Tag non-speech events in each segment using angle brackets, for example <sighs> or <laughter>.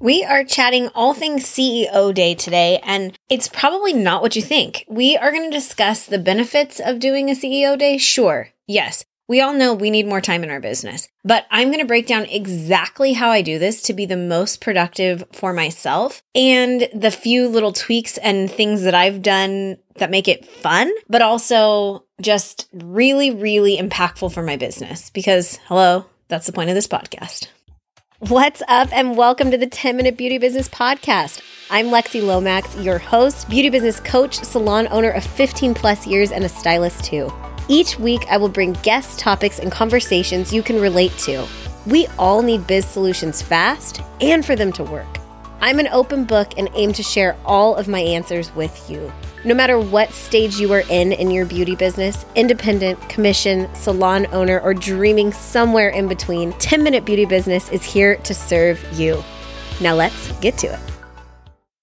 We are chatting all things CEO Day today, and it's probably not what you think. We are going to discuss the benefits of doing a CEO Day. Sure, yes, we all know we need more time in our business, but I'm going to break down exactly how I do this to be the most productive for myself and the few little tweaks and things that I've done that make it fun, but also just really, really impactful for my business because, hello, that's the point of this podcast. What's up, and welcome to the 10 Minute Beauty Business Podcast. I'm Lexi Lomax, your host, beauty business coach, salon owner of 15 plus years, and a stylist too. Each week, I will bring guest topics and conversations you can relate to. We all need biz solutions fast and for them to work. I'm an open book and aim to share all of my answers with you. No matter what stage you are in in your beauty business, independent, commission, salon owner, or dreaming somewhere in between, 10 Minute Beauty Business is here to serve you. Now let's get to it.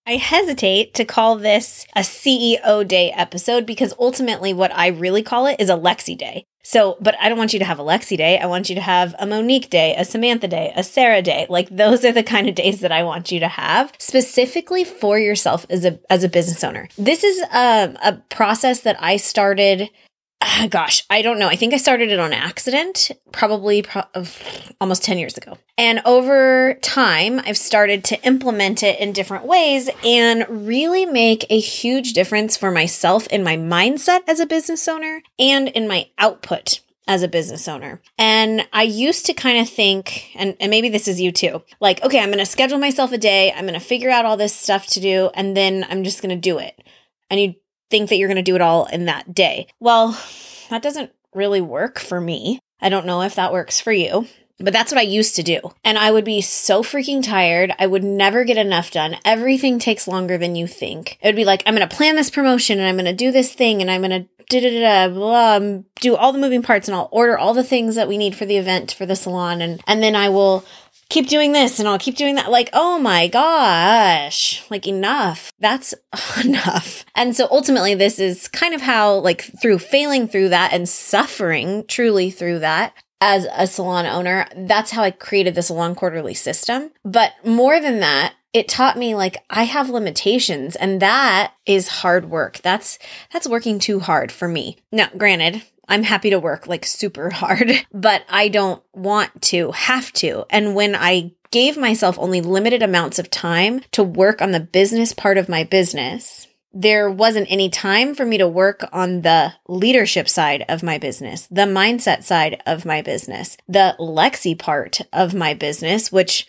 I hesitate to call this a CEO day episode because ultimately what I really call it is a Lexi day. So, but I don't want you to have a Lexi day. I want you to have a Monique day, a Samantha day, a Sarah day. Like those are the kind of days that I want you to have specifically for yourself as a as a business owner. This is a, a process that I started uh, <sighs> gosh, I don't know. I think I started it on accident, probably pro- almost 10 years ago. And over time, I've started to implement it in different ways and really make a huge difference for myself in my mindset as a business owner and in my output as a business owner. And I used to kind of think, and, and maybe this is you too, like, okay, I'm going to schedule myself a day. I'm going to figure out all this stuff to do, and then I'm just going to do it. And you think that you're going to do it all in that day. Well, that doesn't really work for me. I don't know if that works for you. But that's what I used to do. And I would be so freaking tired. I would never get enough done. Everything takes longer than you think. It would be like, I'm going to plan this promotion and I'm going to do this thing and I'm going to da da da blah, um, do all the moving parts and I'll order all the things that we need for the event for the salon and and then I will keep doing this and I'll keep doing that. Like, oh my gosh, like enough. That's <laughs> enough. And so ultimately, this is kind of how, like, through failing through that and suffering truly through that, as a salon owner, that's how I created the salon quarterly system. But more than that, it taught me like I have limitations and that is hard work. That's that's working too hard for me. Now, granted, I'm happy to work like super hard, <laughs> but I don't want to have to. And when I gave myself only limited amounts of time to work on the business part of my business, there wasn't any time for me to work on the leadership side of my business, the mindset side of my business, the Lexi part of my business, which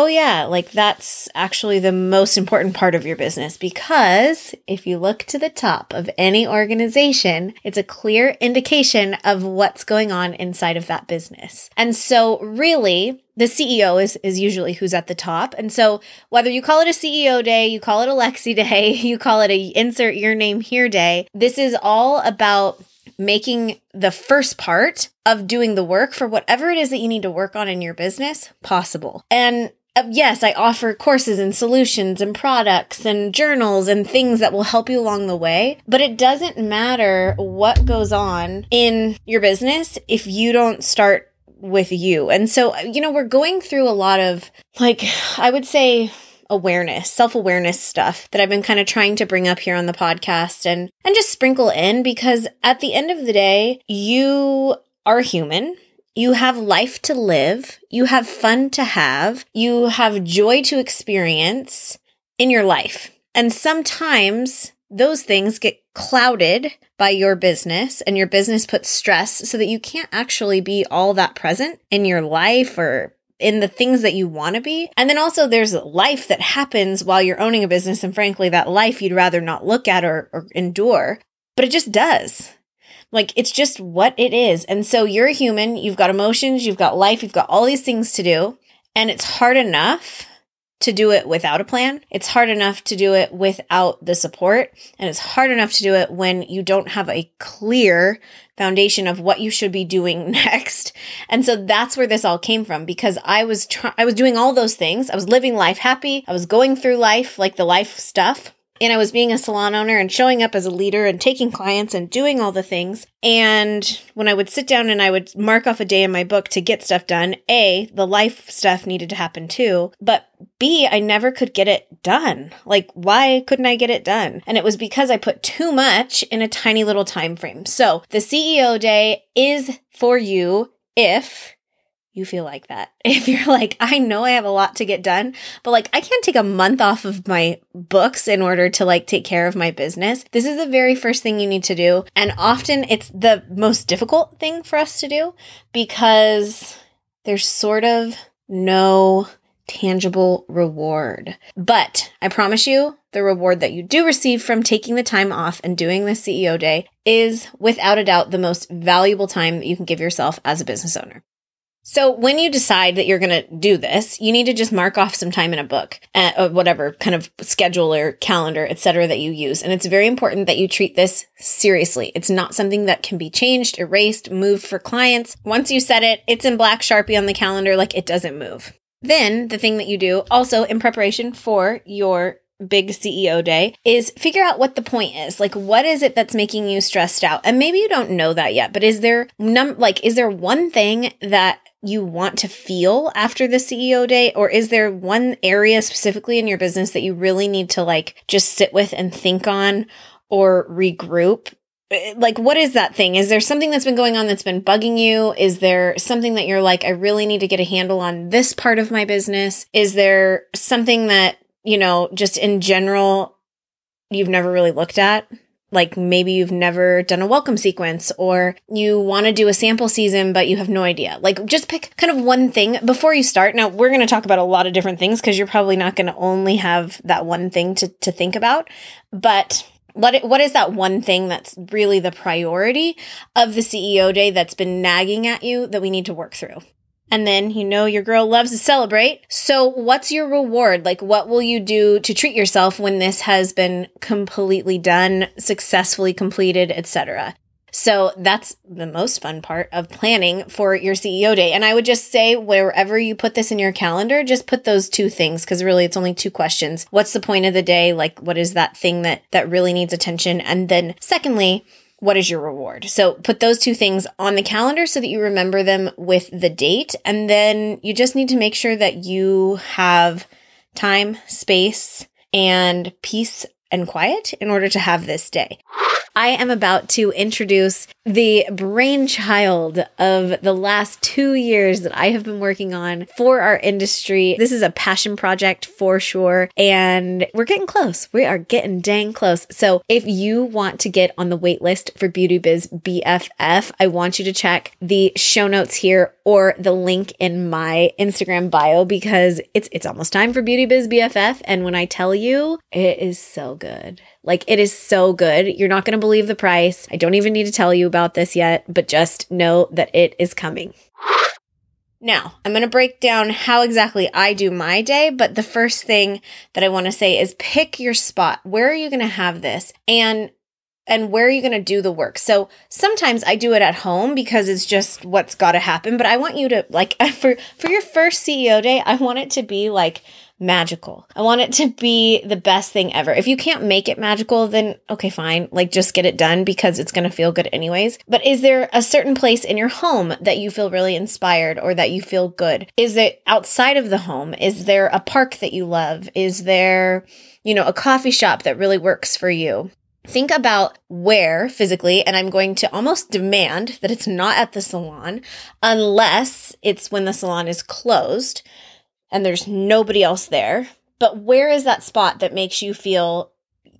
Oh, yeah, like that's actually the most important part of your business because if you look to the top of any organization, it's a clear indication of what's going on inside of that business. And so, really, the CEO is, is usually who's at the top. And so, whether you call it a CEO day, you call it a Lexi day, <laughs> you call it a insert your name here day, this is all about making the first part of doing the work for whatever it is that you need to work on in your business possible. And Uh, yes, I offer courses and solutions and products and journals and things that will help you along the way. But it doesn't matter what goes on in your business if you don't start with you. And so, you know, we're going through a lot of like, I would say, awareness, self-awareness stuff that I've been kind of trying to bring up here on the podcast and and just sprinkle in because at the end of the day, you are human you have life to live. You have fun to have. You have joy to experience in your life. And sometimes those things get clouded by your business and your business puts stress so that you can't actually be all that present in your life or in the things that you want to be. And then also there's life that happens while you're owning a business. And frankly, that life you'd rather not look at or, or endure, but it just does. Like it's just what it is. And so you're a human, you've got emotions, you've got life, you've got all these things to do. And it's hard enough to do it without a plan. It's hard enough to do it without the support. And it's hard enough to do it when you don't have a clear foundation of what you should be doing <laughs> next. And so that's where this all came from because I was trying, I was doing all those things. I was living life happy. I was going through life like the life stuff and I was being a salon owner and showing up as a leader and taking clients and doing all the things. And when I would sit down and I would mark off a day in my book to get stuff done, A, the life stuff needed to happen too. But B, I never could get it done. Like, why couldn't I get it done? And it was because I put too much in a tiny little time frame. So the CEO day is for you if you feel like that. <laughs> If you're like, I know I have a lot to get done, but like I can't take a month off of my books in order to like take care of my business. This is the very first thing you need to do. And often it's the most difficult thing for us to do because there's sort of no tangible reward. But I promise you, the reward that you do receive from taking the time off and doing the CEO day is without a doubt the most valuable time that you can give yourself as a business owner. So when you decide that you're going to do this, you need to just mark off some time in a book, uh, whatever kind of schedule or calendar, etc., that you use. And it's very important that you treat this seriously. It's not something that can be changed, erased, moved for clients. Once you set it, it's in black sharpie on the calendar, like it doesn't move. Then the thing that you do also in preparation for your big CEO day is figure out what the point is. Like what is it that's making you stressed out? And maybe you don't know that yet, but is there num like is there one thing that you want to feel after the CEO day? Or is there one area specifically in your business that you really need to like just sit with and think on or regroup? Eh, like, what is that thing? Is there something that's been going on that's been bugging you? Is there something that you're like, I really need to get a handle on this part of my business? Is there something that, you know, just in general, you've never really looked at? Like maybe you've never done a welcome sequence or you want to do a sample season but you have no idea. Like just pick kind of one thing before you start. Now we're going to talk about a lot of different things because you're probably not going to only have that one thing to, to think about. But what, what is that one thing that's really the priority of the ceo day that's been nagging at you that we need to work through and then you know your girl loves to celebrate. So what's your reward? Like what will you do to treat yourself when this has been completely done, successfully completed, etc. So that's the most fun part of planning for your CEO day. And I would just say wherever you put this in your calendar, just put those two things because really it's only two questions. What's the point of the day? Like what is that thing that that really needs attention? And then secondly, what is your reward? So put those two things on the calendar so that you remember them with the date. And then you just need to make sure that you have time, space, and peace and quiet in order to have this day. I am about to introduce the brainchild of the last two years that I have been working on for our industry. This is a passion project for sure. And we're getting close. We are getting dang close. So if you want to get on the wait list for Beauty Biz BFF, I want you to check the show notes here or the link in my Instagram bio because it's it's almost time for Beauty Biz BFF. And when I tell you, it is so good. Like it is so good. You're not going to believe the price. I don't even need to tell you about this yet, but just know that it is coming. Now, I'm going to break down how exactly I do my day, but the first thing that I want to say is pick your spot. Where are you going to have this? And and where are you going to do the work? So sometimes I do it at home because it's just what's got to happen, but I want you to like <laughs> for for your first CEO day, I want it to be like magical. I want it to be the best thing ever. If you can't make it magical, then okay, fine. Like just get it done because it's going to feel good anyways. But is there a certain place in your home that you feel really inspired or that you feel good? Is it outside of the home? Is there a park that you love? Is there, you know, a coffee shop that really works for you? Think about where physically, and I'm going to almost demand that it's not at the salon unless it's when the salon is closed and there's nobody else there. But where is that spot that makes you feel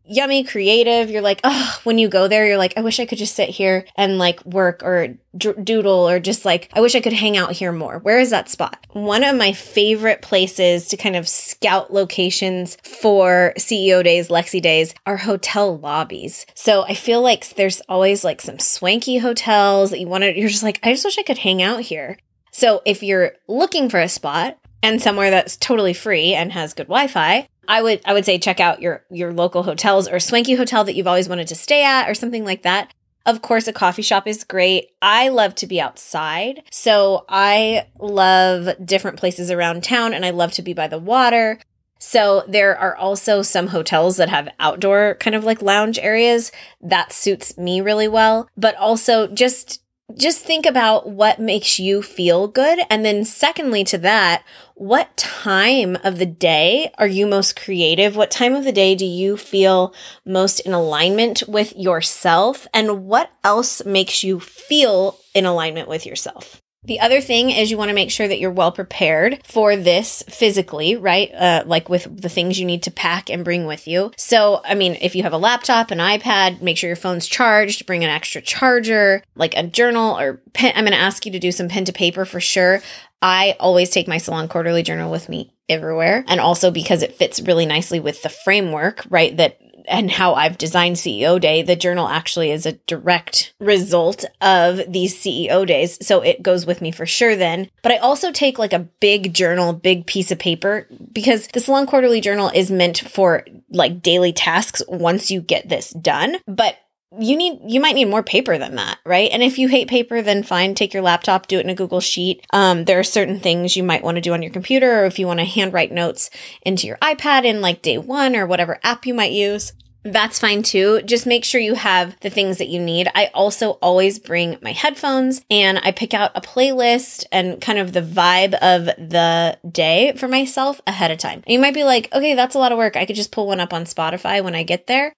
yummy, creative? You're like, oh, when you go there, you're like, I wish I could just sit here and like work or d- doodle or just like, I wish I could hang out here more. Where is that spot? One of my favorite places to kind of scout locations for CEO days, Lexi days are hotel lobbies. So I feel like there's always like some swanky hotels that you want to, you're just like, I just wish I could hang out here. So if you're looking for a spot, and somewhere that's totally free and has good Wi-Fi, I would I would say check out your your local hotels or swanky hotel that you've always wanted to stay at or something like that. Of course, a coffee shop is great. I love to be outside. So I love different places around town and I love to be by the water. So there are also some hotels that have outdoor kind of like lounge areas. That suits me really well. But also just just think about what makes you feel good. And then secondly to that, what time of the day are you most creative? What time of the day do you feel most in alignment with yourself? And what else makes you feel in alignment with yourself? The other thing is you want to make sure that you're well prepared for this physically, right? Uh, like with the things you need to pack and bring with you. So, I mean, if you have a laptop, an iPad, make sure your phone's charged, bring an extra charger, like a journal or pen. I'm going to ask you to do some pen to paper for sure. I always take my salon quarterly journal with me everywhere. And also because it fits really nicely with the framework, right? That and how I've designed CEO Day, the journal actually is a direct result of these CEO days. So it goes with me for sure then. But I also take like a big journal, big piece of paper because the Salon Quarterly Journal is meant for like daily tasks once you get this done. But you need you might need more paper than that right and if you hate paper then fine take your laptop do it in a google sheet um, there are certain things you might want to do on your computer or if you want to handwrite notes into your ipad in like day one or whatever app you might use that's fine too. Just make sure you have the things that you need. I also always bring my headphones and I pick out a playlist and kind of the vibe of the day for myself ahead of time. And you might be like, okay, that's a lot of work. I could just pull one up on Spotify when I get there.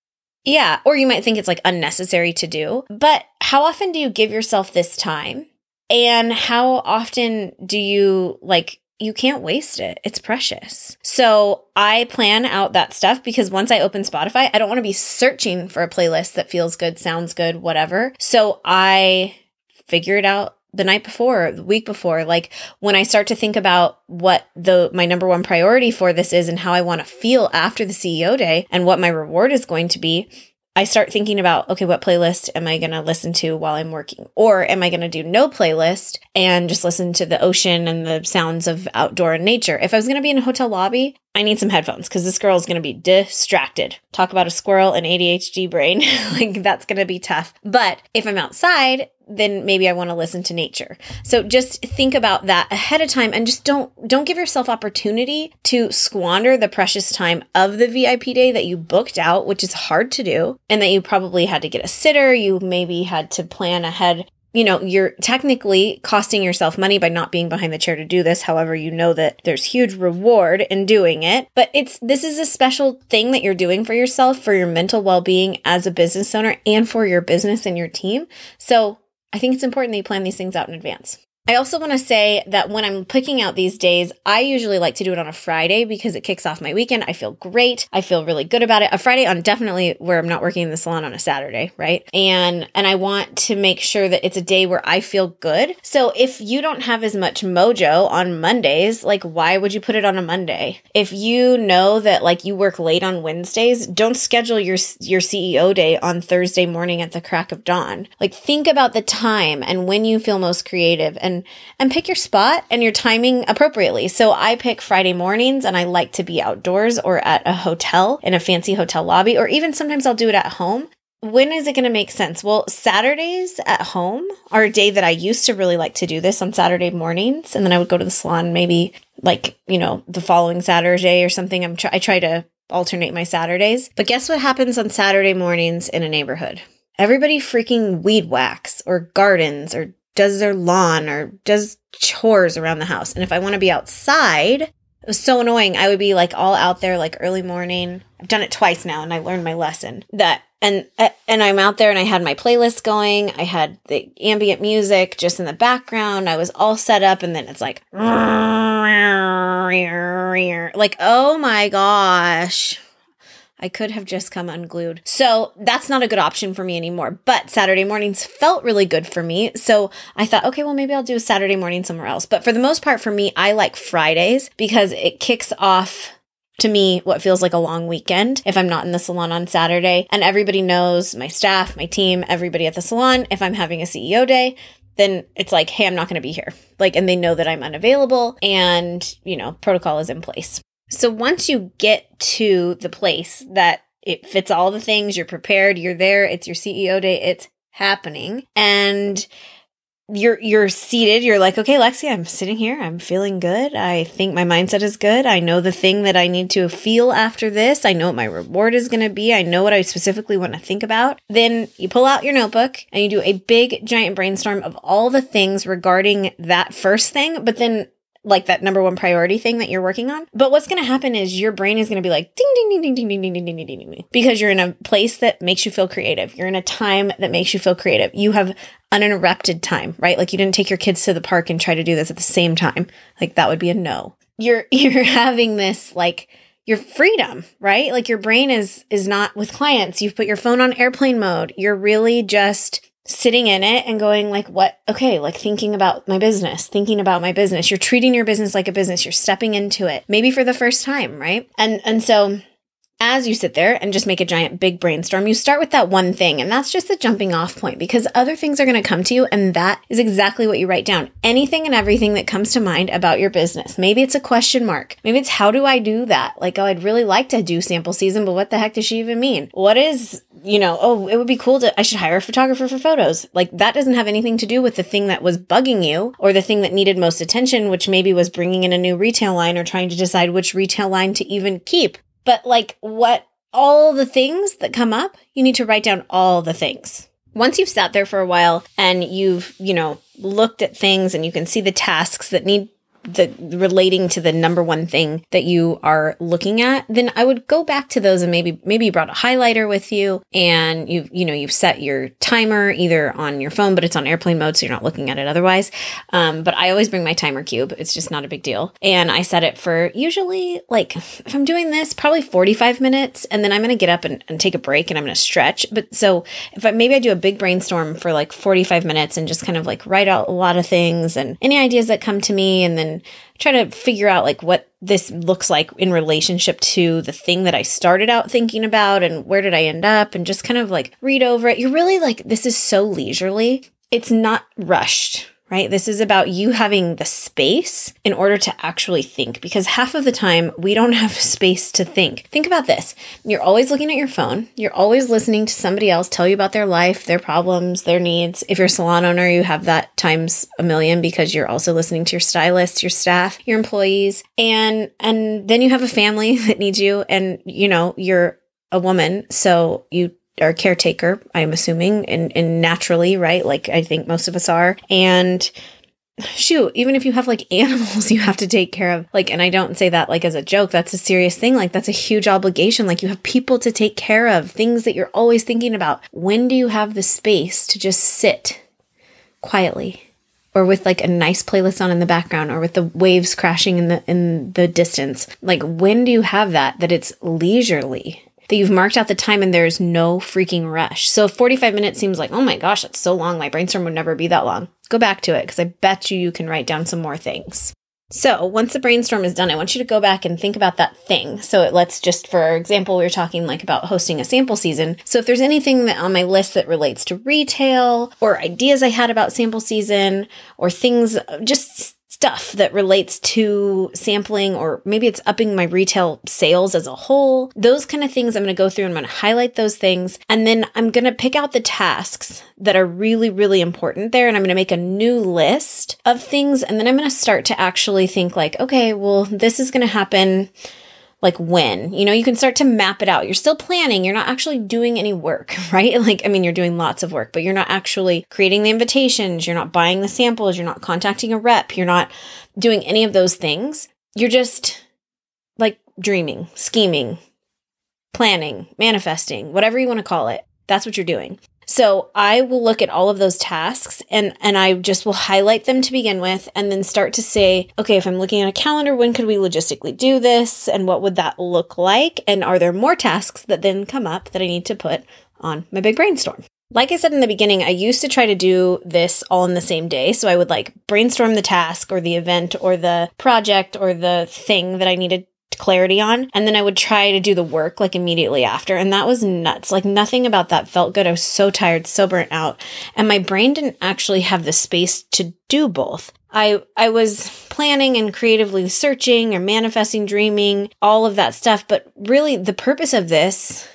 Yeah, or you might think it's like unnecessary to do. But how often do you give yourself this time? And how often do you like you can't waste it. It's precious. So I plan out that stuff because once I open Spotify, I don't want to be searching for a playlist that feels good, sounds good, whatever. So I figure it out the night before, the week before, like when I start to think about what the my number one priority for this is and how I want to feel after the CEO day and what my reward is going to be, I start thinking about, okay, what playlist am I going to listen to while I'm working? Or am I going to do no playlist and just listen to the ocean and the sounds of outdoor and nature? If I was going to be in a hotel lobby, I need some headphones because this girl is going to be distracted. Talk about a squirrel and ADHD brain. <laughs> like that's going to be tough. But if I'm outside, then maybe I want to listen to nature. So just think about that ahead of time and just don't don't give yourself opportunity to squander the precious time of the VIP day that you booked out, which is hard to do, and that you probably had to get a sitter, you maybe had to plan ahead you know, you're technically costing yourself money by not being behind the chair to do this. However, you know that there's huge reward in doing it. But it's this is a special thing that you're doing for yourself, for your mental well-being as a business owner and for your business and your team. So I think it's important that you plan these things out in advance. I also want to say that when I'm picking out these days, I usually like to do it on a Friday because it kicks off my weekend. I feel great. I feel really good about it. A Friday on definitely where I'm not working in the salon on a Saturday, right? And and I want to make sure that it's a day where I feel good. So if you don't have as much mojo on Mondays, like why would you put it on a Monday? If you know that like you work late on Wednesdays, don't schedule your your CEO day on Thursday morning at the crack of dawn. Like think about the time and when you feel most creative and and pick your spot and your timing appropriately. So I pick Friday mornings and I like to be outdoors or at a hotel in a fancy hotel lobby or even sometimes I'll do it at home. When is it going to make sense? Well, Saturdays at home are a day that I used to really like to do this on Saturday mornings and then I would go to the salon maybe like, you know, the following Saturday or something. I'm try- I try to alternate my Saturdays. But guess what happens on Saturday mornings in a neighborhood? Everybody freaking weed whacks or gardens or does their lawn or does chores around the house. And if I want to be outside, it was so annoying. I would be like all out there like early morning. I've done it twice now and I learned my lesson that and uh, and I'm out there and I had my playlist going. I had the ambient music just in the background. I was all set up and then it's like like oh my gosh. I could have just come unglued. So that's not a good option for me anymore. But Saturday mornings felt really good for me. So I thought, okay, well, maybe I'll do a Saturday morning somewhere else. But for the most part, for me, I like Fridays because it kicks off to me what feels like a long weekend if I'm not in the salon on Saturday. And everybody knows my staff, my team, everybody at the salon. If I'm having a CEO day, then it's like, hey, I'm not going to be here. Like, and they know that I'm unavailable and, you know, protocol is in place. So once you get to the place that it fits all the things, you're prepared, you're there, it's your CEO day, it's happening. And you're you're seated you're like okay lexi i'm sitting here i'm feeling good i think my mindset is good i know the thing that i need to feel after this i know what my reward is going to be i know what i specifically want to think about then you pull out your notebook and you do a big giant brainstorm of all the things regarding that first thing but then like that number one priority thing that you're working on. But what's going to happen is your brain is going to be like ding ding ding ding ding ding ding ding ding ding ding because you're in a place that makes you feel creative. You're in a time that makes you feel creative. You have uninterrupted time, right? Like you didn't take your kids to the park and try to do this at the same time. Like that would be a no. You're you're having this like your freedom, right? Like your brain is is not with clients. You've put your phone on airplane mode. You're really just sitting in it and going like what okay like thinking about my business thinking about my business you're treating your business like a business you're stepping into it maybe for the first time right and and so as you sit there and just make a giant big brainstorm, you start with that one thing, and that's just the jumping off point because other things are going to come to you, and that is exactly what you write down. Anything and everything that comes to mind about your business. Maybe it's a question mark. Maybe it's how do I do that? Like, oh, I'd really like to do sample season, but what the heck does she even mean? What is, you know, oh, it would be cool to, I should hire a photographer for photos. Like, that doesn't have anything to do with the thing that was bugging you or the thing that needed most attention, which maybe was bringing in a new retail line or trying to decide which retail line to even keep. But like what all the things that come up, you need to write down all the things. Once you've sat there for a while and you've, you know, looked at things and you can see the tasks that need the relating to the number one thing that you are looking at, then I would go back to those and maybe maybe you brought a highlighter with you and you you know you've set your timer either on your phone, but it's on airplane mode, so you're not looking at it otherwise. Um, but I always bring my timer cube; it's just not a big deal, and I set it for usually like if I'm doing this, probably 45 minutes, and then I'm to get up and, and take a break and I'm to stretch. But so if I maybe I do a big brainstorm for like 45 minutes and just kind of like write out a lot of things and any ideas that come to me, and then and try to figure out like what this looks like in relationship to the thing that I started out thinking about and where did I end up and just kind of like read over it. You're really like, this is so leisurely. It's not rushed right? This is about you having the space in order to actually think because half of the time we don't have <laughs> space to think. Think about this. You're always looking at your phone. You're always listening to somebody else tell you about their life, their problems, their needs. If you're a salon owner, you have that times a million because you're also listening to your stylists, your staff, your employees, and and then you have a family <laughs> that needs you and you know, you're a woman, so you or caretaker, I'm assuming, and, and naturally, right? Like I think most of us are. And shoot, even if you have like <laughs> animals you have to take care of, like, and I don't say that like as a joke, that's a serious thing. Like, that's a huge obligation. Like, you have people to take care of, things that you're always thinking about. When do you have the space to just sit quietly? Or with like a nice playlist on in the background, or with the waves crashing in the in the distance. Like, when do you have that? That it's leisurely, that you've marked out the time and there's no freaking rush. So 45 minutes seems like, oh my gosh, that's so long. My brainstorm would never be that long. Go back to it because I bet you you can write down some more things. So once the brainstorm is done, I want you to go back and think about that thing. So it, let's just, for example, we were talking like about hosting a sample season. So if there's anything that on my list that relates to retail or ideas I had about sample season or things, just stuff that relates to sampling or maybe it's upping my retail sales as a whole. Those kind of things I'm going to go through and I'm going to highlight those things. And then I'm going to pick out the tasks that are really, really important there. And I'm going to make a new list of things. And then I'm going to start to actually think like, okay, well, this is going to happen like when you know you can start to map it out. You're still planning. You're not actually doing any work <laughs> right? Like i mean you're doing lots of work but you're not actually creating the invitations. You're not buying the samples. You're not contacting a rep. You're not doing any of those things. You're just like dreaming scheming planning manifesting whatever you want to call it. That's what you're doing so I will look at all of those tasks and and I just will highlight them to begin with and then start to say, okay, if I'm looking at a calendar, when could we logistically do this and what would that look like? And are there more tasks that then come up that I need to put on my big brainstorm? Like I said in the beginning, I used to try to do this all in the same day. So I would like brainstorm the task or the event or the project or the thing that I needed clarity on. And then I would try to do the work like immediately after. And that was nuts. Like nothing about that felt good. I was so tired, so burnt out. And my brain didn't actually have the space to do both. I I was planning and creatively searching or manifesting, dreaming, all of that stuff, but really the purpose of this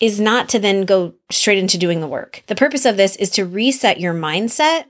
is not to then go straight into doing the work. The purpose of this is to reset your mindset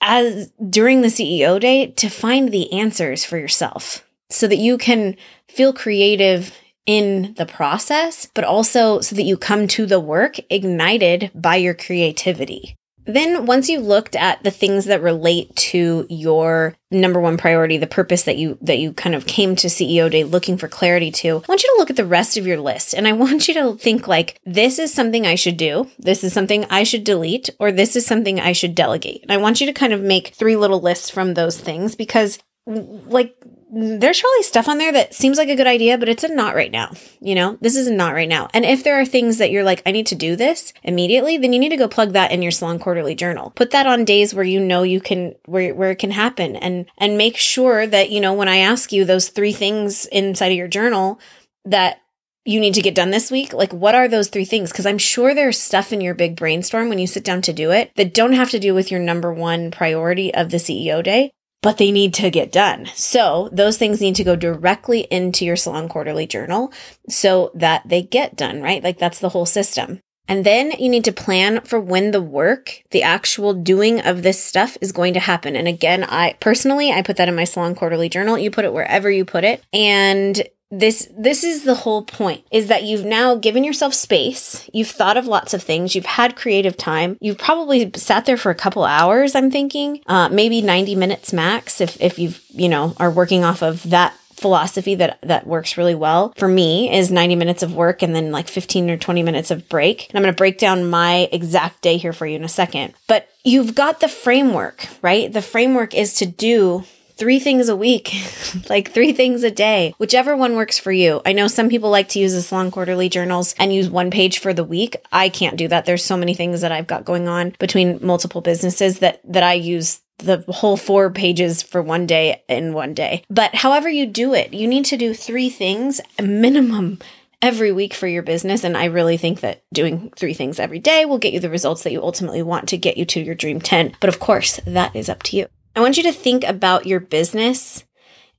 as during the CEO day to find the answers for yourself so that you can feel creative in the process, but also so that you come to the work ignited by your creativity. Then once you've looked at the things that relate to your number one priority, the purpose that you that you kind of came to CEO day looking for clarity to, I want you to look at the rest of your list and I want you to think like this is something I should do, this is something I should delete, or this is something I should delegate. And I want you to kind of make three little lists from those things because like there's probably stuff on there that seems like a good idea, but it's a not right now. You know, this is a not right now. And if there are things that you're like, I need to do this immediately, then you need to go plug that in your salon quarterly journal. Put that on days where you know you can, where, where it can happen and, and make sure that, you know, when I ask you those three things inside of your journal that you need to get done this week? Like, what are those three things? Because I'm sure there's stuff in your big brainstorm when you sit down to do it that don't have to do with your number one priority of the CEO day, but they need to get done. So those things need to go directly into your salon quarterly journal so that they get done, right? Like that's the whole system. And then you need to plan for when the work, the actual doing of this stuff is going to happen. And again, I personally, I put that in my salon quarterly journal. You put it wherever you put it. And this this is the whole point is that you've now given yourself space you've thought of lots of things you've had creative time you've probably sat there for a couple hours i'm thinking uh, maybe 90 minutes max if if you've you know are working off of that philosophy that that works really well for me is 90 minutes of work and then like 15 or 20 minutes of break. And I'm going to break down my exact day here for you in a second. But you've got the framework, right? The framework is to do three things a week, <laughs> like three things a day, whichever one works for you. I know some people like to use the salon quarterly journals and use one page for the week. I can't do that. There's so many things that I've got going on between multiple businesses that, that I use the whole four pages for one day in one day. But however you do it, you need to do three things minimum every week for your business. And I really think that doing three things every day will get you the results that you ultimately want to get you to your dream 10. But of course, that is up to you. I want you to think about your business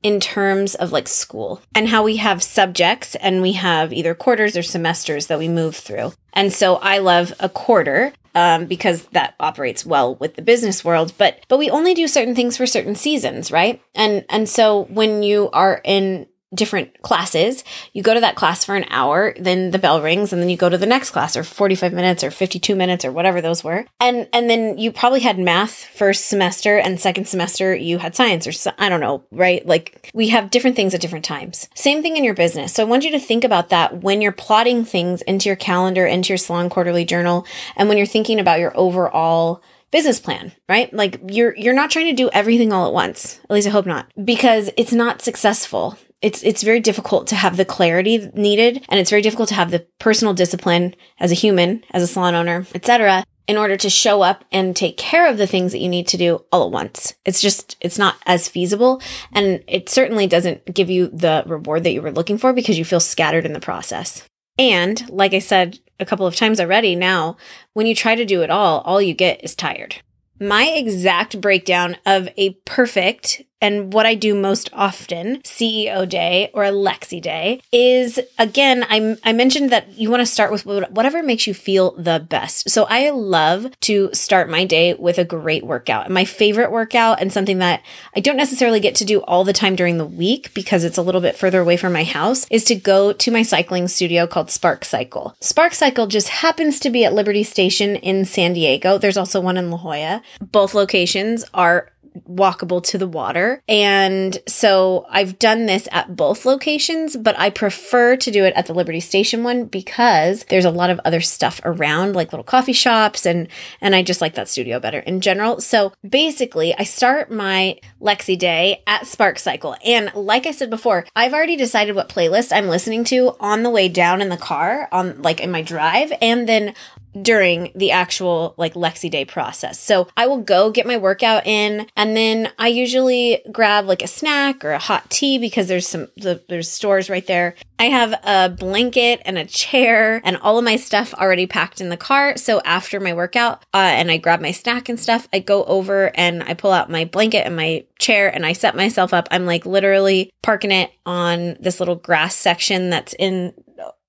in terms of like school and how we have subjects and we have either quarters or semesters that we move through. And so I love a quarter um, because that operates well with the business world. But but we only do certain things for certain seasons, right? And and so when you are in different classes. You go to that class for an hour, then the bell rings and then you go to the next class or 45 minutes or 52 minutes or whatever those were. And and then you probably had math first semester and second semester you had science or I don't know, right? Like we have different things at different times. Same thing in your business. So I want you to think about that when you're plotting things into your calendar, into your salon quarterly journal, and when you're thinking about your overall business plan, right? Like you're you're not trying to do everything all at once. At least I hope not. Because it's not successful it's it's very difficult to have the clarity needed and it's very difficult to have the personal discipline as a human as a salon owner etc in order to show up and take care of the things that you need to do all at once. It's just it's not as feasible and it certainly doesn't give you the reward that you were looking for because you feel scattered in the process. And like i said a couple of times already now when you try to do it all all you get is tired. My exact breakdown of a perfect and what I do most often, CEO day or Lexi day, is again, I, I mentioned that you want to start with whatever makes you feel the best. So I love to start my day with a great workout. My favorite workout and something that I don't necessarily get to do all the time during the week because it's a little bit further away from my house is to go to my cycling studio called Spark Cycle. Spark Cycle just happens to be at Liberty Station in San Diego. There's also one in La Jolla. Both locations are walkable to the water. And so I've done this at both locations, but I prefer to do it at the Liberty Station one because there's a lot of other stuff around like little coffee shops and and I just like that studio better in general. So basically, I start my Lexi day at Spark Cycle. And like I said before, I've already decided what playlist I'm listening to on the way down in the car on like in my drive and then during the actual like Lexi Day process. So I will go get my workout in and then I usually grab like a snack or a hot tea because there's some the, there's stores right there. I have a blanket and a chair and all of my stuff already packed in the car. So after my workout uh, and I grab my snack and stuff, I go over and I pull out my blanket and my chair and I set myself up. I'm like literally parking it on this little grass section that's in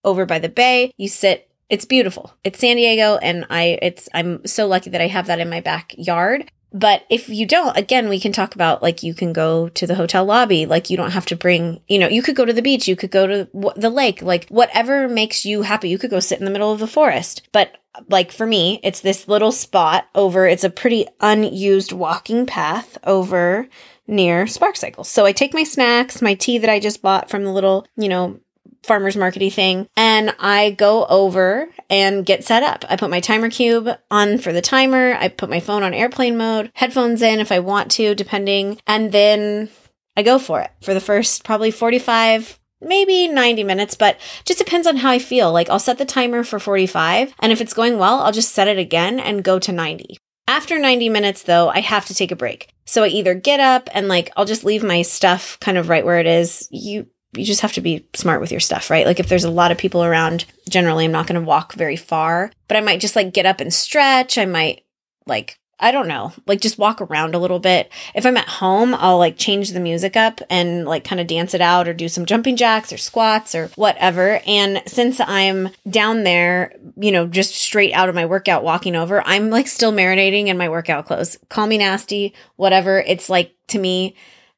over by the bay. You sit it's beautiful. It's San Diego and I it's I'm so lucky that I have that in my backyard. But if you don't, again, we can talk about like you can go to the hotel lobby. Like you don't have to bring, you know, you could go to the beach, you could go to the lake, like whatever makes you happy. You could go sit in the middle of the forest. But like for me, it's this little spot over, it's a pretty unused walking path over near Spark Cycles. So I take my snacks, my tea that I just bought from the little, you know, farmer's markety thing and I go over and get set up. I put my timer cube on for the timer. I put my phone on airplane mode, headphones in if I want to, depending. And then I go for it for the first probably 45 maybe 90 minutes, but just depends on how I feel. Like I'll set the timer for 45 and if it's going well, I'll just set it again and go to 90. After 90 minutes though, I have to take a break. So I either get up and like I'll just leave my stuff kind of right where it is. You you just have to be smart with your stuff, right? Like if there's a lot of people around, generally I'm not going to walk very far, but I might just like get up and stretch. I might like I don't know, like just walk around a little bit. If I'm at home, I'll like change the music up and like kind of dance it out or do some jumping jacks or squats or whatever. And since I'm down there, you know, just straight out of my workout walking over, I'm like still marinating in my workout clothes. Call me nasty, whatever. It's like to me,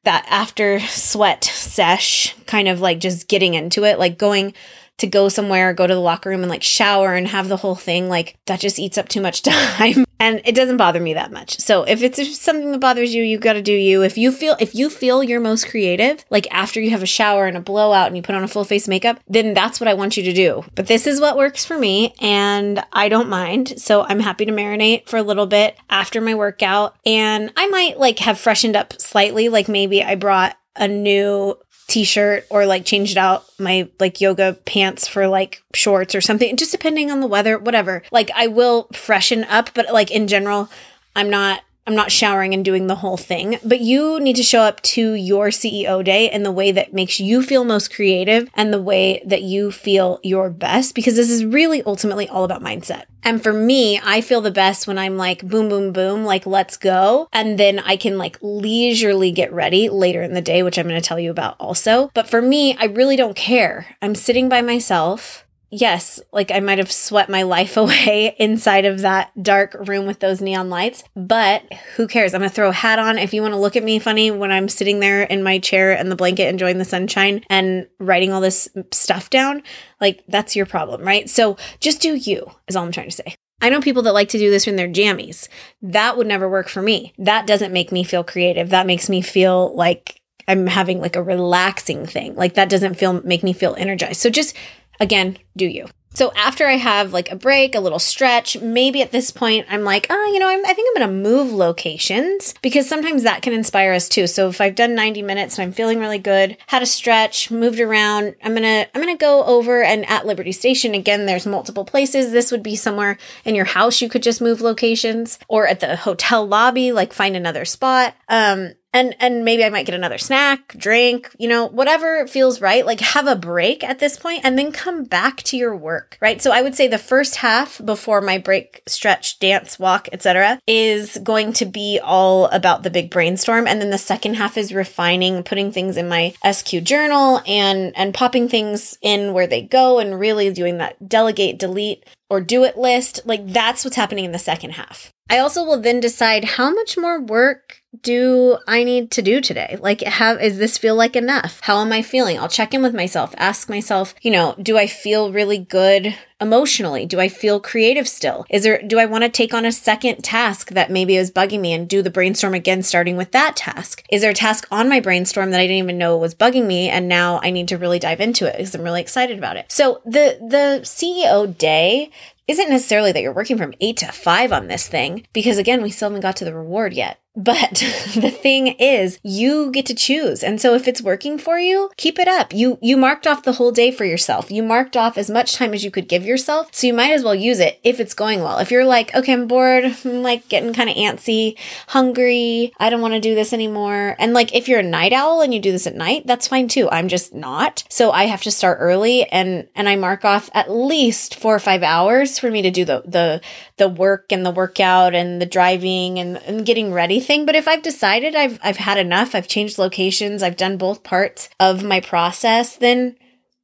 that after sweat sesh, kind of like just getting into it, like going to go somewhere, go to the locker room and like shower and have the whole thing, like that just eats up too much <laughs> time. And it doesn't bother me that much. So if it's something that bothers you, you got to do you. If you feel if you feel you're most creative, like after you have a shower and a blowout and you put on a full face makeup, then that's what I want you to do. But this is what works for me and I don't mind. So I'm happy to marinate for a little bit after my workout and I might like have freshened up slightly, like maybe I brought a new t-shirt or like changed out my like yoga pants for like shorts or something just depending on the weather whatever. Like i will freshen up but like in general i'm not I'm not showering and doing the whole thing, but you need to show up to your CEO day in the way that makes you feel most creative and the way that you feel your best, because this is really ultimately all about mindset. And for me, I feel the best when I'm like, boom, boom, boom, like, let's go. And then I can like leisurely get ready later in the day, which I'm going to tell you about also. But for me, I really don't care. I'm sitting by myself yes, like I might have sweat my life <laughs> away inside of that dark room with those neon lights, but who cares? I'm gonna throw a hat on. If you wanna look at me funny when I'm sitting there in my chair and the blanket enjoying the sunshine and writing all this stuff down, like that's your problem, right? So just do you, is all I'm trying to say. I know people that like to do this in their jammies. That would never work for me. That doesn't make me feel creative. That makes me feel like I'm having like a relaxing thing. Like that doesn't feel make me feel energized. So just Again, do you. So after I have like a break, a little stretch, maybe at this point I'm like, oh, you know, I'm, i think I'm going to move locations because sometimes that can inspire us too. So if I've done 90 minutes and I'm feeling really good, had a stretch, moved around, I'm going to I'm going to go over and at Liberty Station again there's multiple places. This would be somewhere in your house you could just move locations or at the hotel lobby like find another spot. Um and and maybe I might get another snack, drink, you know, whatever feels right. Like have a break at this point and then come back to your work, right? So I would say the first half before my break, stretch, dance, walk, etc., is going to be all about the big brainstorm and then the second half is refining, putting things in my SQ journal and and popping things in where they go and really doing that delegate, delete or do it list. Like that's what's happening in the second half. I also will then decide how much more work do I need to do today? Like, have, is this feel like enough? How am I feeling? I'll check in with myself, ask myself, you know, do I feel really good emotionally? Do I feel creative still? Is there, do I want to take on a second task that maybe is bugging me and do the brainstorm again, starting with that task? Is there a task on my brainstorm that I didn't even know was bugging me? And now I need to really dive into it because I'm really excited about it. So the, the CEO day isn't necessarily that you're working from eight to five on this thing, because again, we still haven't got to the reward yet. But <laughs> the thing is, you get to choose. And so if it's working for you, keep it up. You you marked off the whole day for yourself. You marked off as much time as you could give yourself. So you might as well use it if it's going well. If you're like, okay, I'm bored, I'm like getting kind of antsy, hungry, I don't want to do this anymore. And like if you're a night owl and you do this at night, that's fine too. I'm just not. So I have to start early and and I mark off at least 4 or 5 hours for me to do the the the work and the workout and the driving and, and getting ready thing. But if I've decided I've I've had enough, I've changed locations, I've done both parts of my process, then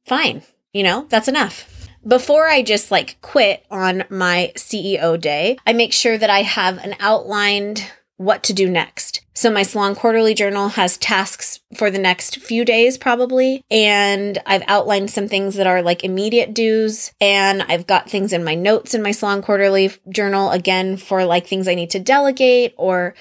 fine. You know, that's enough before I just like quit on my CEO day, I make sure that I have an outlined what to do next. So my Salon Quarterly Journal has tasks for the next few days, probably. And I've outlined some things that are like immediate dues. And I've got things in my notes in my Salon Quarterly Journal again for like things I need to delegate or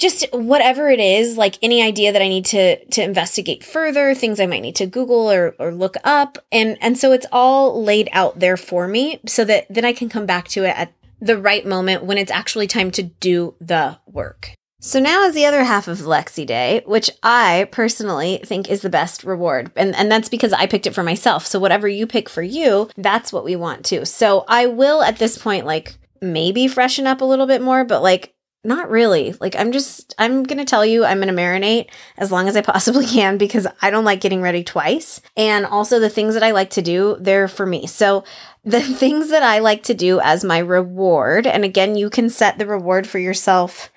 just whatever it is, like any idea that I need to to investigate further, things I might need to Google or or look up. And and so it's all laid out there for me so that then I can come back to it at the right moment when it's actually time to do the work. So now is the other half of Lexi Day, which I personally think is the best reward. And, and that's because I picked it for myself. So whatever you pick for you, that's what we want too. So I will at this point, like, maybe freshen up a little bit more, but like, not really. Like, I'm just, I'm going to tell you, I'm going to marinate as long as I possibly <laughs> can because I don't like getting ready twice. And also, the things that I like to do, they're for me. So, the <laughs> things that I like to do as my reward, and again, you can set the reward for yourself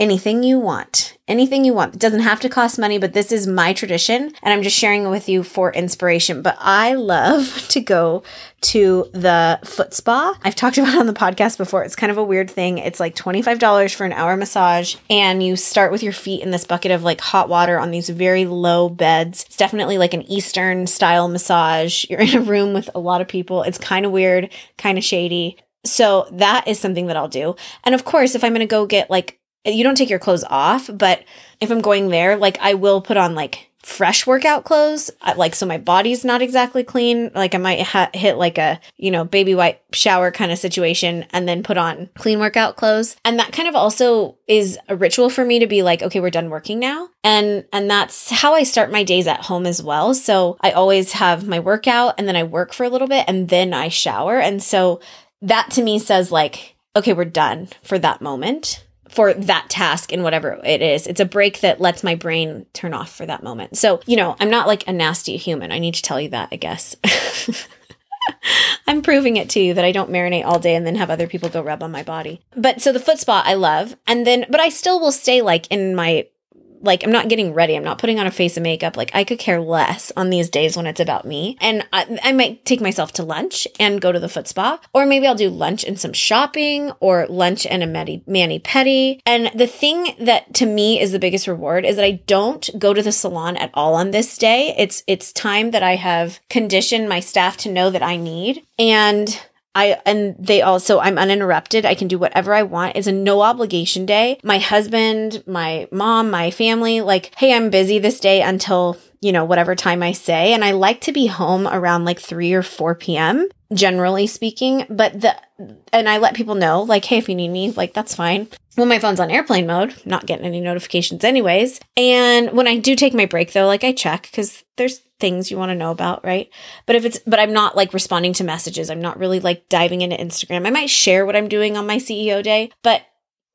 anything you want. Anything you want. It doesn't have to cost money, but this is my tradition and I'm just sharing it with you for inspiration. But I love <laughs> to go to the foot spa. I've talked about on the podcast before. It's kind of a weird thing. It's like $25 for an hour massage and you start with your feet in this bucket of like hot water on these very low beds. It's definitely like an Eastern style massage. You're in a room with a lot of people. It's kind of weird, kind of shady. So that is something that I'll do. And of course, if I'm going to go get like you don't take your clothes off, but if I'm going there, like I will put on like fresh workout clothes, like so my body's not exactly clean. Like I might ha- hit like a, you know, baby wipe shower kind of situation and then put on clean workout clothes. And that kind of also is a ritual for me to be like, okay, we're done working now. And and that's how I start my days at home as well. So I always have my workout and then I work for a little bit and then I shower. And so that to me says like, okay, we're done for that moment for that task and whatever it is. It's a break that lets my brain turn off for that moment. So, you know, I'm not like a nasty human. I need to tell you that, I guess. <laughs> I'm proving it to you that I don't marinate all day and then have other people go rub on my body. But so the foot spa I love. And then, but I still will stay like in my like I'm not getting ready. I'm not putting on a face of makeup. Like I could care less on these days when it's about me. And I, I might take myself to lunch and go to the foot spa, or maybe I'll do lunch and some shopping, or lunch and a mani mani pedi. And the thing that to me is the biggest reward is that I don't go to the salon at all on this day. It's it's time that I have conditioned my staff to know that I need, and I and they also I'm uninterrupted. I can do whatever I want. It's a no obligation day. My husband, my mom, my family like, "Hey, I'm busy this day until, you know, whatever time I say." And I like to be home around like 3 or 4 p.m. generally speaking, but the and I let people know like, "Hey, if you need me, like that's fine." When my phone's on airplane mode, not getting any notifications anyways. And when I do take my break though, like I check cuz there's things you want to know about, right? But if it's, but I'm not like responding to messages. I'm not really like diving into Instagram. I might share what I'm doing on my CEO day, but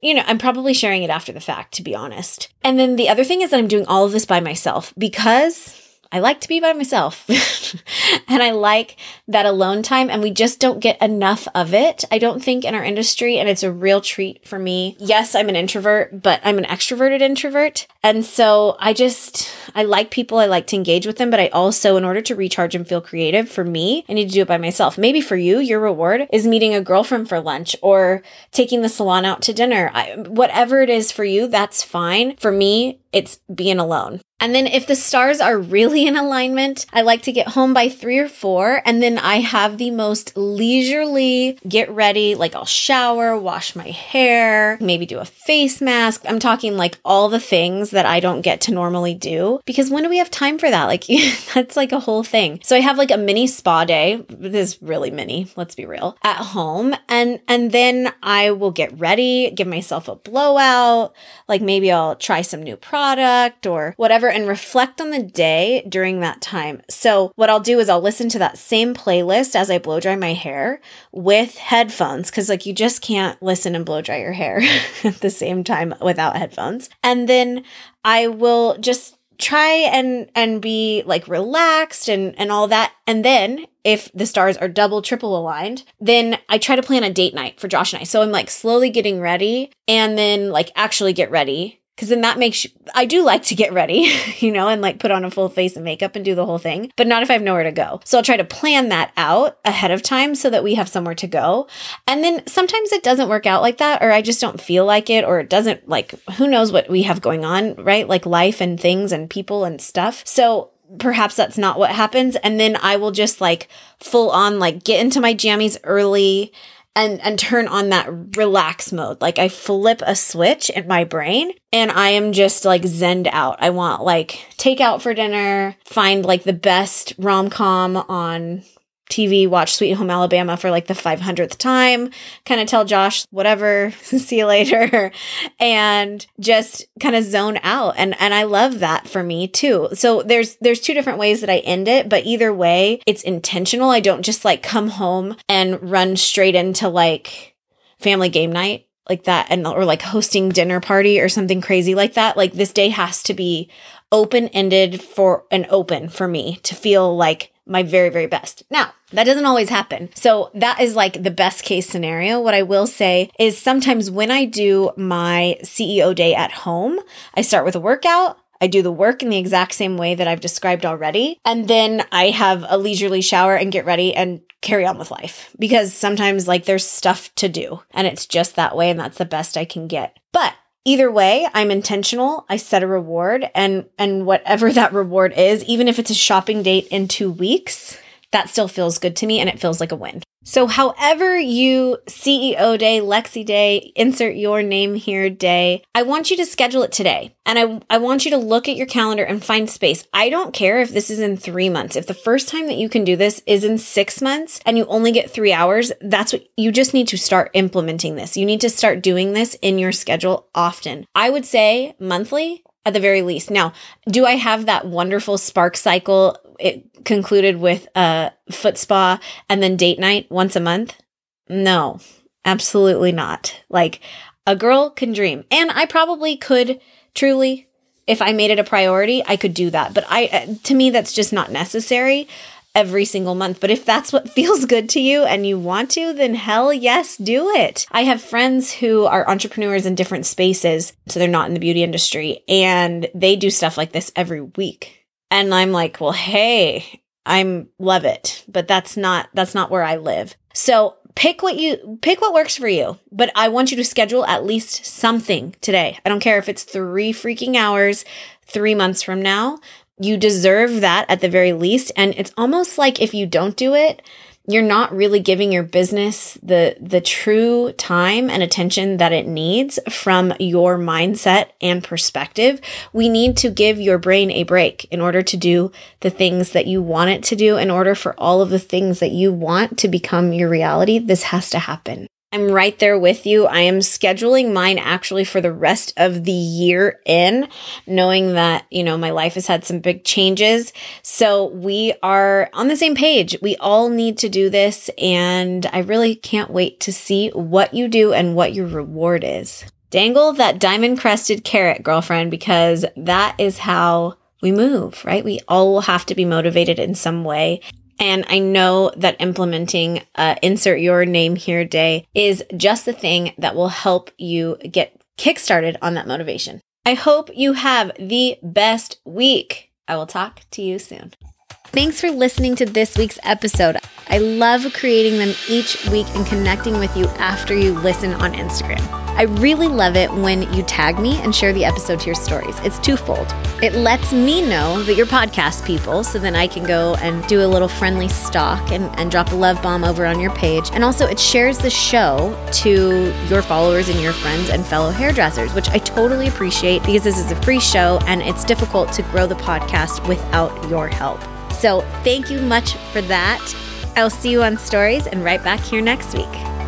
you know, I'm probably sharing it after the fact, to be honest. And then the other thing is that I'm doing all of this by myself because I like to be by myself <laughs> and I like that alone time and we just don't get enough of it. I don't think in our industry and it's a real treat for me. Yes, I'm an introvert, but I'm an extroverted introvert. And so I just, I like people. I like to engage with them, but I also, in order to recharge and feel creative for me, I need to do it by myself. Maybe for you, your reward is meeting a girlfriend for lunch or taking the salon out to dinner. I, whatever it is for you, that's fine. For me, it's being alone. And then if the stars are really in alignment, I like to get home by three or four. And then I have the most leisurely get ready. Like I'll shower, wash my hair, maybe do a face mask. I'm talking like all the things that I don't get to normally do because when do we have time for that? Like <laughs> that's like a whole thing. So I have like a mini spa day. This is really mini. Let's be real at home. And, and then I will get ready, give myself a blowout. Like maybe I'll try some new product or whatever and reflect on the day during that time. So, what I'll do is I'll listen to that same playlist as I blow dry my hair with headphones because, like, you just can't listen and blow dry your hair <laughs> at the same time without headphones. And then I will just try and and be like relaxed and and all that. And then if the stars are double triple aligned then i try to plan a date night for josh and i. So i'm like slowly getting ready and then like actually get ready Cause then that makes, I do like to get ready, <laughs> you know, and like put on a full face of makeup and do the whole thing, but not if I have nowhere to go. So I'll try to plan that out ahead of time so that we have somewhere to go. And then sometimes it doesn't work out like that, or I just don't feel like it, or it doesn't like, who knows what we have going on, right? Like life and things and people and stuff. So perhaps that's not what happens. And then I will just like full on like get into my jammies early and and turn on that relax mode. Like I flip a switch in my brain and I am just like zened out. I want like takeout for dinner, find like the best rom-com on TV, watch Sweet Home Alabama for like the 500th time, kind of tell Josh, whatever, <laughs> see you later, and just kind of zone out. And, and I love that for me too. So there's, there's two different ways that I end it, but either way, it's intentional. I don't just like come home and run straight into like family game night like that and or like hosting dinner party or something crazy like that. Like this day has to be open ended for an open for me to feel like my very, very best. Now, that doesn't always happen. So that is like the best case scenario. What I will say is sometimes when I do my CEO day at home, I start with a workout. I do the work in the exact same way that I've described already. And then I have a leisurely shower and get ready and carry on with life because sometimes like there's stuff to do and it's just that way. And that's the best I can get. But either way i'm intentional i set a reward and and whatever <laughs> that reward is even if it's a shopping date in 2 weeks that still feels good to me and it feels like a win so, however you CEO day, Lexi day, insert your name here day, I want you to schedule it today. And I, I want you to look at your calendar and find space. I don't care if this is in three months. If the first time that you can do this is in six months and you only get three hours, that's what you just need to start implementing this. You need to start doing this in your schedule often. I would say monthly at the very least. Now, do I have that wonderful spark cycle? It concluded with a foot spa and then date night once a month? No, absolutely not. Like a girl can dream. And I probably could truly, if I made it a priority, I could do that. But I, uh, to me, that's just not necessary every single month. But if that's what <laughs> feels good to you and you want to, then hell yes, do it. I have friends who are entrepreneurs in different spaces, so they're not in the beauty industry, and they do stuff like this every week. And I'm like, well, hey, I'm love it, but that's not that's not where I live. So pick what you pick what works for you but i want you to schedule at least something today i don't care if it's three freaking hours three months from now you deserve that at the very least. And it's almost like if you don't do it, you're not really giving your business the the true time and attention that it needs from your mindset and perspective. We need to give your brain a break in order to do the things that you want it to do in order for all of the things that you want to become your reality. This has to happen. I'm right there with you. I am scheduling mine actually for the rest of the year in, knowing that, you know, my life has had some big changes. So we are on the same page. We all need to do this. And I really can't wait to see what you do and what your reward is. Dangle that diamond crested carrot, girlfriend, because that is how we move, right? We all have to be motivated in some way. And I know that implementing uh, insert your name here day is just the thing that will help you get kickstarted on that motivation. I hope you have the best week. I will talk to you soon. Thanks for listening to this week's episode. I love creating them each week and connecting with you after you listen on Instagram. I really love it when you tag me and share the episode to your stories. It's twofold. It lets me know that you're podcast people, so then I can go and do a little friendly stalk and, and drop a love bomb over on your page. And also, it shares the show to your followers and your friends and fellow hairdressers, which I totally appreciate because this is a free show and it's difficult to grow the podcast without your help. So, thank you much for that. I'll see you on stories and right back here next week.